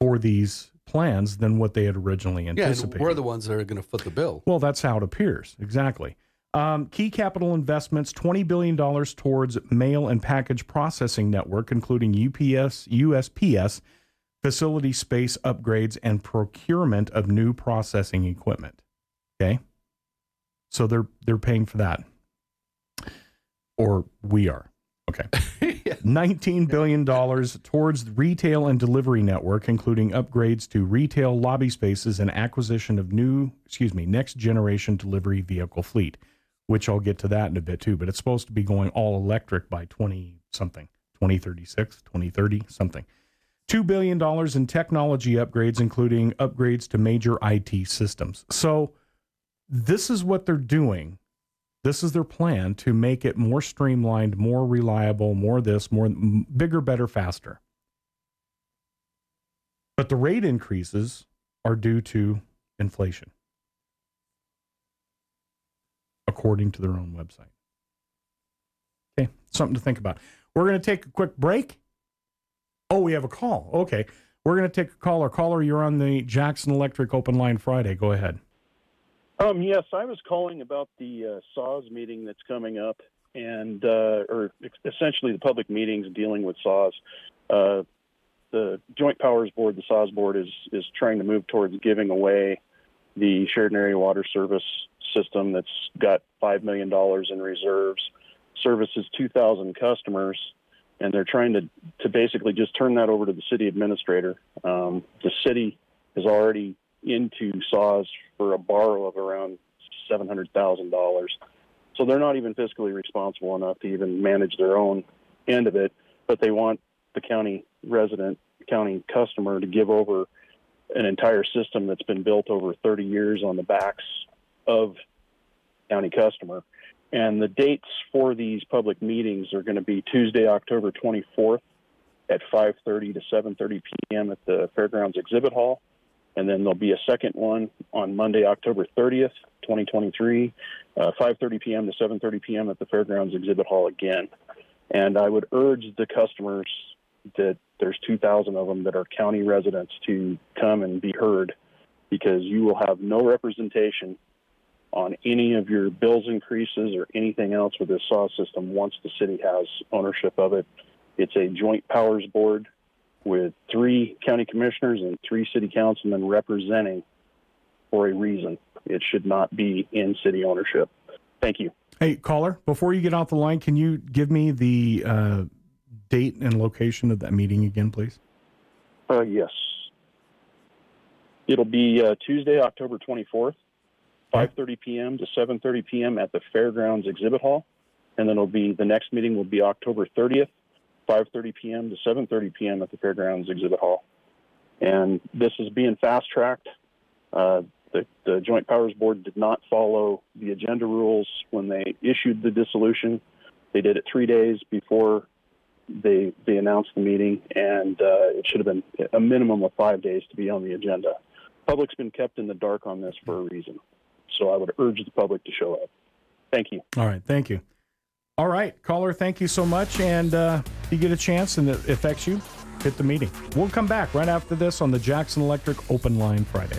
for these plans than what they had originally anticipated.
yeah, we're the ones that are going to foot the bill.
Well, that's how it appears. Exactly. Um, key capital investments $20 billion towards mail and package processing network, including UPS, USPS, facility space upgrades, and procurement of new processing equipment. Okay. So they're they're paying for that. Or we are. Okay. $19 billion towards retail and delivery network, including upgrades to retail lobby spaces and acquisition of new, excuse me, next generation delivery vehicle fleet, which I'll get to that in a bit too. But it's supposed to be going all electric by 20 something, 2036, 2030, something. $2 billion in technology upgrades, including upgrades to major IT systems. So this is what they're doing this is their plan to make it more streamlined, more reliable, more this, more bigger, better, faster. But the rate increases are due to inflation, according to their own website. Okay, something to think about. We're going to take a quick break. Oh, we have a call. Okay, we're going to take a caller. Caller, you're on the Jackson Electric Open Line Friday. Go ahead.
Um, yes, I was calling about the uh, SAWS meeting that's coming up, and uh, or essentially the public meetings dealing with SAWS. Uh, the Joint Powers Board, the SAWS board, is is trying to move towards giving away the Sheridan Area Water Service system that's got $5 million in reserves, services 2,000 customers, and they're trying to, to basically just turn that over to the city administrator. Um, the city has already into SAWS for a borrow of around $700,000. So they're not even fiscally responsible enough to even manage their own end of it, but they want the county resident, county customer to give over an entire system that's been built over 30 years on the backs of county customer. And the dates for these public meetings are going to be Tuesday, October 24th at 5:30 to 7:30 p.m. at the Fairgrounds Exhibit Hall, and then there'll be a second one on Monday, October 30th, 2023, uh, 5:30 p.m. to 7:30 p.m. at the Fairgrounds Exhibit Hall again. And I would urge the customers that there's 2,000 of them that are county residents to come and be heard because you will have no representation on any of your bills increases or anything else with this SAW system once the city has ownership of it. It's a joint powers board with three county commissioners and three city councilmen representing for a reason. It should not be in city ownership. Thank you.
Hey, caller, before you get off the line, can you give me the uh, date and location of that meeting again, please?
Uh, yes. It'll be uh, Tuesday, October 24th, 5:30 p.m. to 7:30 p.m. at the Fairgrounds Exhibit Hall, and then it'll be the next meeting will be October 30th, 5:30 p.m. to 7:30 p.m. at the Fairgrounds Exhibit Hall. And this is being fast tracked. Uh, the, the Joint Powers Board did not follow the agenda rules when they issued the dissolution. They did it three days before they they announced the meeting, and uh, it should have been a minimum of five days to be on the agenda. Public's been kept in the dark on this for a reason, so I would urge the public to show up. Thank you.
All right, thank you. All right, caller, thank you so much. And uh, if you get a chance and it affects you, hit the meeting. We'll come back right after this on the Jackson Electric Open Line Friday.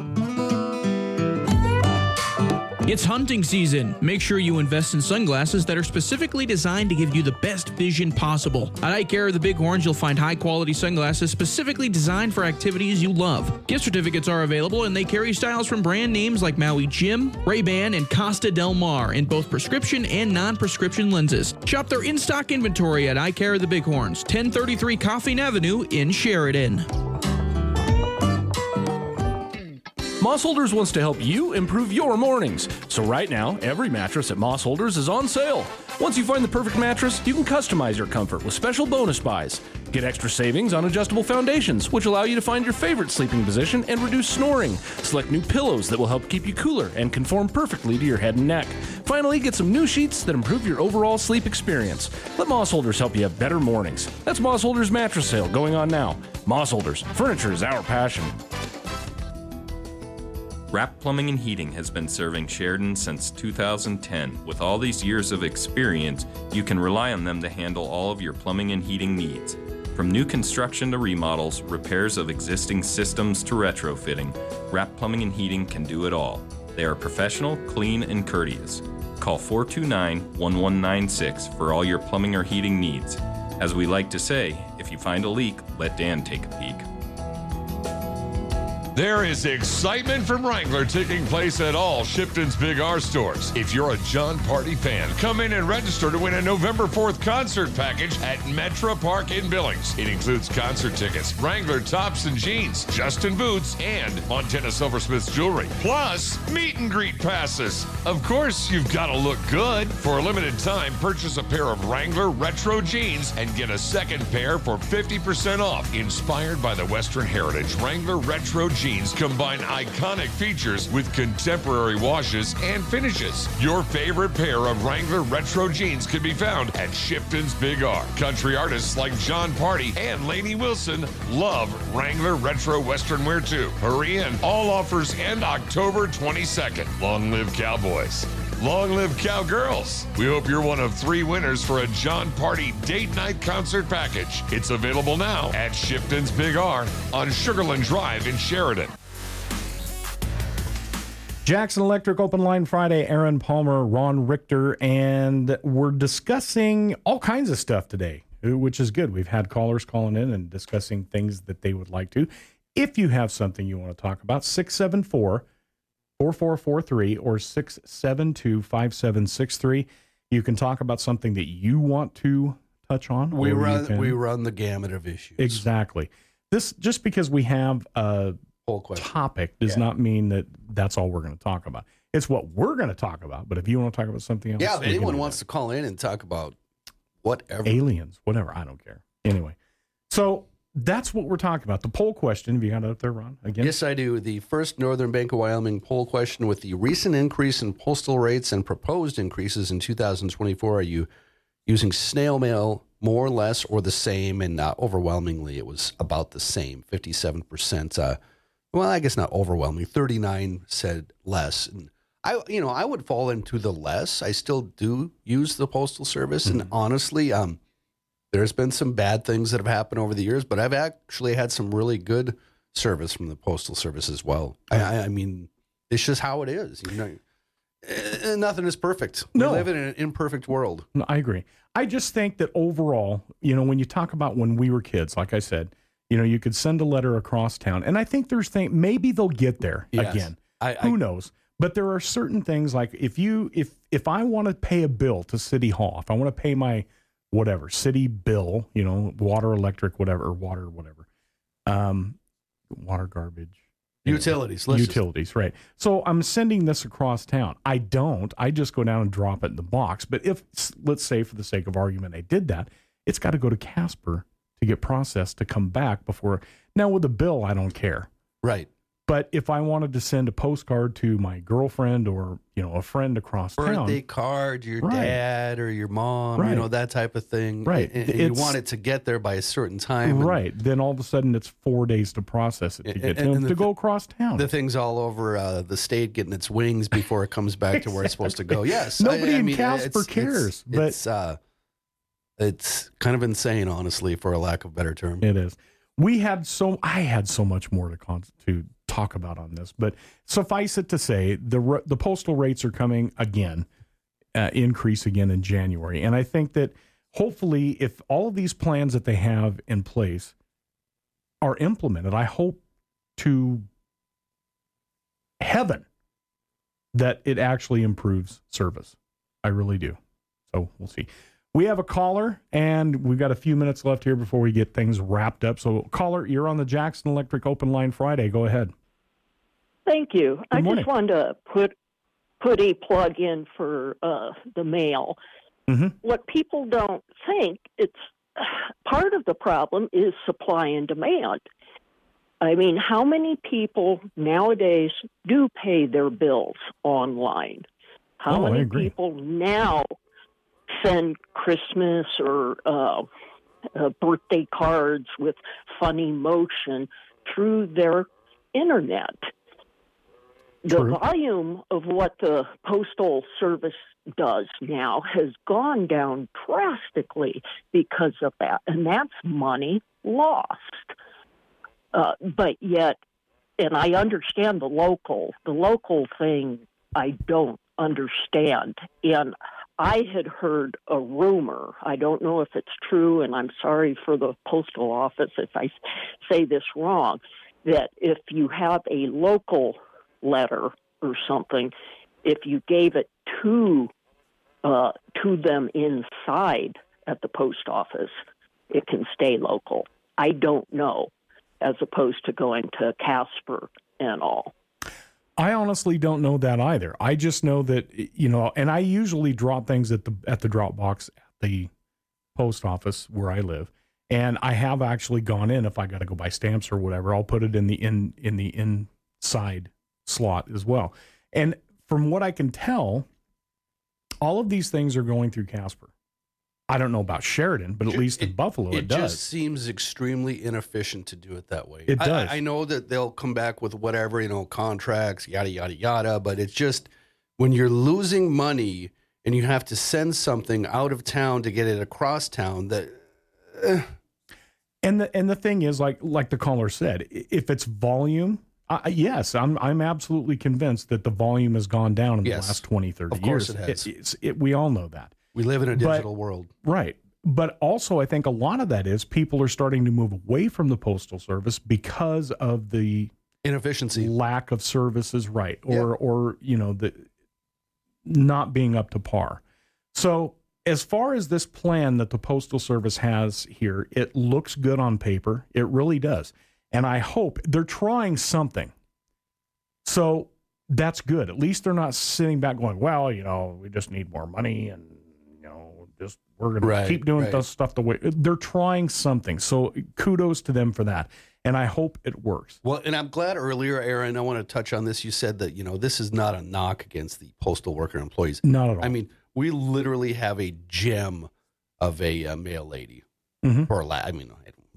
It's hunting season. Make sure you invest in sunglasses that are specifically designed to give you the best vision possible. At Eye Care of the Bighorns, you'll find high quality sunglasses specifically designed for activities you love. Gift certificates are available and they carry styles from brand names like Maui Jim, Ray-Ban, and Costa Del Mar in both prescription and non-prescription lenses. Shop their in-stock inventory at Eye Care of the Bighorns, 1033 Coffeen Avenue in Sheridan.
Moss Holders wants to help you improve your mornings. So right now, every mattress at Moss Holders is on sale. Once you find the perfect mattress, you can customize your comfort with special bonus buys. Get extra savings on adjustable foundations, which allow you to find your favorite sleeping position and reduce snoring. Select new pillows that will help keep you cooler and conform perfectly to your head and neck. Finally, get some new sheets that improve your overall sleep experience. Let Moss Holders help you have better mornings. That's Moss Holders mattress sale going on now. Moss Holders, furniture is our passion.
Wrap Plumbing and Heating has been serving Sheridan since 2010. With all these years of experience, you can rely on them to handle all of your plumbing and heating needs. From new construction to remodels, repairs of existing systems to retrofitting, Wrap Plumbing and Heating can do it all. They are professional, clean, and courteous. Call 429 1196 for all your plumbing or heating needs. As we like to say, if you find a leak, let Dan take a peek.
There is excitement from Wrangler taking place at all Shipton's Big R stores. If you're a Jon Pardi fan, come in and register to win a November 4th concert package at Metra Park in Billings. It includes concert tickets, Wrangler tops and jeans, Justin boots, and Montana Silversmiths jewelry. Plus, meet and greet passes. Of course, you've got to look good. For a limited time, purchase a pair of Wrangler retro jeans and get a second pair for 50% off. Inspired by the Western heritage, Wrangler retro jeans jeans combine iconic features with contemporary washes and finishes. Your favorite pair of Wrangler retro jeans can be found at Shipton's Big R. Country artists like Jon Pardi and Lainey Wilson love Wrangler retro western wear too. Hurry in. All offers end October 22nd. Long live Cowboys. Long live Cowgirls. We hope you're one of three winners for a Jon Pardi date night concert package. It's available now at Shipton's Big R on Sugarland Drive in Sheridan.
Jackson Electric Open Line Friday, Aaron Palmer, Ron Richter, and we're discussing all kinds of stuff today, which is good. We've had callers calling in and discussing things that they would like to. If you have something you want to talk about, 674 4443 or 672 5763. You can talk about something that you want to touch on.
We run
can-
we run the gamut of issues.
Exactly. This just because we have a topic does
Yeah.
not mean that that's all we're going to talk about. It's what we're going to talk about. But if you want to talk about something else,
Yeah, if anyone wants to call in and talk about whatever.
aliens, whatever, I don't care. Anyway, so that's what we're talking about. The poll question. Have you got it up there, Ron? Again,
Yes, I do. The first Northern Bank of Wyoming poll question with the recent increase in postal rates and proposed increases in 2024. Are you using snail mail more, less, or the same? And uh, overwhelmingly, it was about the same 57%. Uh, well, I guess not overwhelming. 39 said less. And I, you know, I would fall into the less. I still do use the postal service, and honestly, um, there's been some bad things that have happened over the years, but I've actually had some really good service from the postal service as well. I, I, I mean, it's just how it is. You know, Eh, nothing is perfect. We
No.
live in an imperfect world.
No, I agree. I just think that overall, you know, when you talk about when we were kids, like I said, you know, you could send a letter across town, and I think there's things maybe they'll get there
Yes.
again.
I-
Who knows? But there are certain things like if you if if I want to pay a bill to City Hall, if I want to pay my whatever city bill, you know, water, electric, whatever, or water, whatever, um, water, garbage,
Utilities, just-
utilities, right? So I'm sending this across town. I don't. I just go down and drop it in the box. But if let's say, for the sake of argument, I did that, it's got to go to Casper to get processed to come back before. Now with the bill, I don't care.
Right.
But if I wanted to send a postcard to my girlfriend or you know a friend across town,
Birthday card, your
Right.
dad or your mom,
Right.
you know, that type of thing.
Right.
And, and you want it to get there by a certain time. and-
right? Then all of a sudden it's four days to process it to
And-
get to,
and-
him
the
to go across town.
The thing's all over uh, the state getting its wings before it comes back to where it's supposed to go. Yes.
Nobody
I
in
mean,
Casper
it's-
cares,
It's,
but-
it's, uh, it's kind of insane, honestly, for a lack of a better term.
It is. We had so I had so much more to con- to talk about on this, but suffice it to say, the the postal rates are coming again, uh, increase again in January, and I think that hopefully, if all of these plans that they have in place are implemented, I hope to heaven that it actually improves service. I really do. So we'll see. We have a caller, and we've got a few minutes left here before we get things wrapped up. So, caller, you're on the Jackson Electric Open Line Friday. Go ahead.
Thank you. I
morning.
just wanted to put put a plug in for uh, the mail.
Mm-hmm.
What people don't think it's part of the problem is supply and demand. I mean, how many people nowadays do pay their bills online? How
Oh,
many people now send Christmas or uh, uh, birthday cards with funny motion through their internet? The
True.
volume of what the postal service does now has gone down drastically because of that and that's money lost uh, but yet and i understand the local the local thing i don't understand and i had heard a rumor i don't know if it's true and i'm sorry for the postal office if i say this wrong that if you have a local letter or something, if you gave it to uh, to them inside at the post office, it can stay local. I don't know, as opposed to going to Casper and all.
I honestly don't know that either. I just know that you know, and I usually drop things at the at the drop box at the post office where I live, And I have actually gone in if I got to go buy stamps or whatever, I'll put it in the in in the inside slot as well. And from what I can tell, all of these things are going through Casper. I don't know about Sheridan, but at least in Buffalo it,
it
does.
just seems extremely inefficient to do it that way.
It does.
I, I know that they'll come back with whatever, you know, contracts, yada, yada, yada, but it's just when you're losing money and you have to send something out of town to get it across town that. eh.
And the and the thing is, like like the caller said, if it's volume, uh, yes, I'm I'm absolutely convinced that the volume has gone down in
Yes.
the last 20, 30
Of course
years.
it has.
it's- it- we all know that.
We live in a
But-
digital world.
Right. But also, I think a lot of that is people are starting to move away from the postal service because of the
inefficiency,
lack of services, right, or or you know the not being up to par. So, as far as this plan that the postal service has here, it looks good on paper. It really does, and I hope they're trying something. So that's good. At least they're not sitting back going, "Well, you know, we just need more money and." you know, Just we're going
Right,
to keep doing
right.
this stuff the way they're trying something. So kudos to them for that, and I hope it works.
Well, and I'm glad earlier, Aaron, I want to touch on this. You said that, you know, this is not a knock against the postal worker employees.
Not at all.
I mean, we literally have a gem of a uh, male lady
Mhm.
or la- I mean,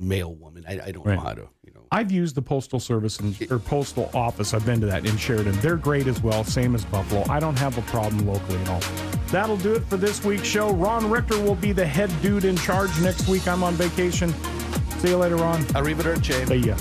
male woman. I, I don't
Right.
know how to, you know.
I've used the postal service and, or postal office. I've been to that in Sheridan. They're great as well, same as Buffalo. I don't have a problem locally at all. That'll do it for this week's show. Ron Richter will be the head dude in charge next week. I'm on vacation. See you later, Ron.
Arrivederci.
See ya.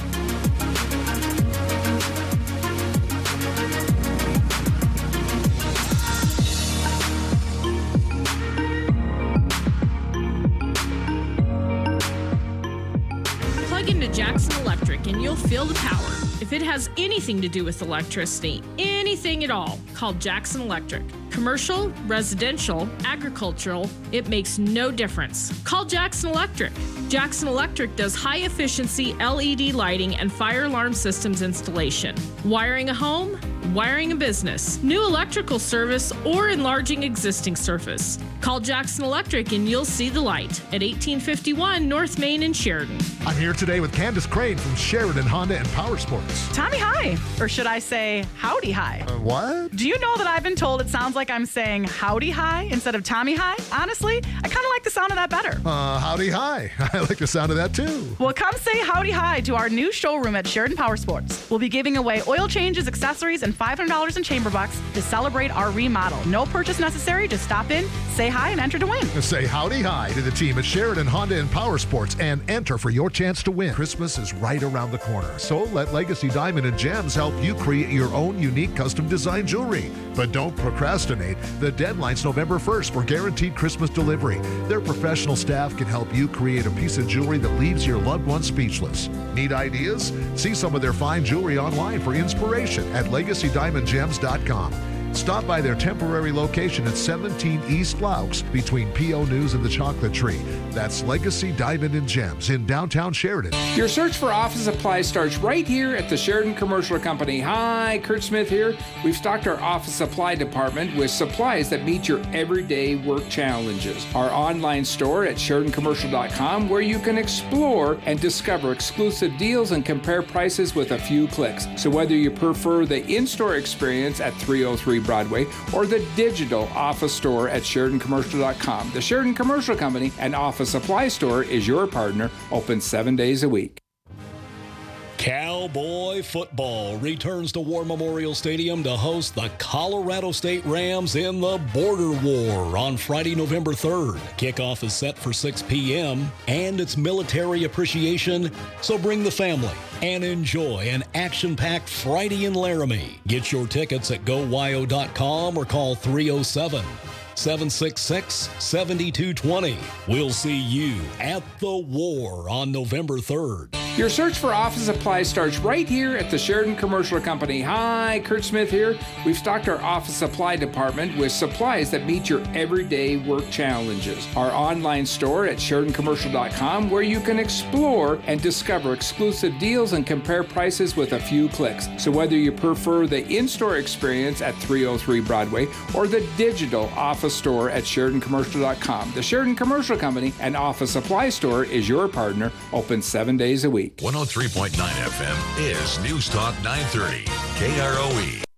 The power. If it has anything to do with electricity, anything at all, call Jackson Electric. Commercial, residential, agricultural, it makes no difference. Call Jackson Electric. Jackson Electric does high efficiency LED lighting and fire alarm systems installation. Wiring a home, wiring a business, new electrical service, or enlarging existing surface. Call Jackson Electric and you'll see the light at 1851 North Main in Sheridan.
I'm here today with Candace Crane from Sheridan Honda and Power Sports.
Tommy Hi, or should I say Howdy Hi?
Uh, what?
Do you know that I've been told it sounds like I'm saying Howdy Hi instead of Tommy Hi? Honestly, I kind of like the sound of that better.
Uh, howdy hi. I like the sound of that too.
Well, come say howdy hi to our new showroom at Sheridan Power Sports. We'll be giving away oil changes, accessories, and $500 in chamber bucks to celebrate our remodel. No purchase necessary. Just stop in, say hi, and enter to win.
Say howdy hi to the team at Sheridan Honda and Power Sports and enter for your chance to win. Christmas is right around the corner, so let Legacy Diamond and Gems help you create your own unique custom design jewelry. But don't procrastinate. The deadline's November 1st for guaranteed Christmas delivery. Their professional staff can help you create a piece of jewelry that leaves your loved one speechless. Need ideas? See some of their fine jewelry online for inspiration at legacydiamondgems.com. Stop by their temporary location at 17 East Loucks between PO News and the Chocolate Tree. That's Legacy Diamond and Gems in downtown Sheridan.
Your search for office supplies starts right here at the Sheridan Commercial Company. Hi, Kurt Smith here. We've stocked our office supply department with supplies that meet your everyday work challenges. Our online store at SheridanCommercial.com, where you can explore and discover exclusive deals and compare prices with a few clicks. So, whether you prefer the in store experience at 303 Broadway or the digital office store at SheridanCommercial.com, the Sheridan Commercial Company and office supply store is your partner, open seven days a week.
Cowboy football returns to War Memorial Stadium to host the Colorado State Rams in the Border War on Friday, November 3rd. Kickoff is set for 6 p.m. and it's military appreciation, so bring the family and enjoy an action packed Friday in Laramie. Get your tickets at gowyo.com or call 307 766 7220. We'll see you at the war on November 3rd.
Your search for office supplies starts right here at the Sheridan Commercial Company. Hi, Kurt Smith here. We've stocked our office supply department with supplies that meet your everyday work challenges. Our online store at SheridanCommercial.com, where you can explore and discover exclusive deals and compare prices with a few clicks. So, whether you prefer the in store experience at 303 Broadway or the digital office store at SheridanCommercial.com, the Sheridan Commercial Company and office supply store is your partner, open seven days a week.
103.9 FM is News Talk 930, KROE.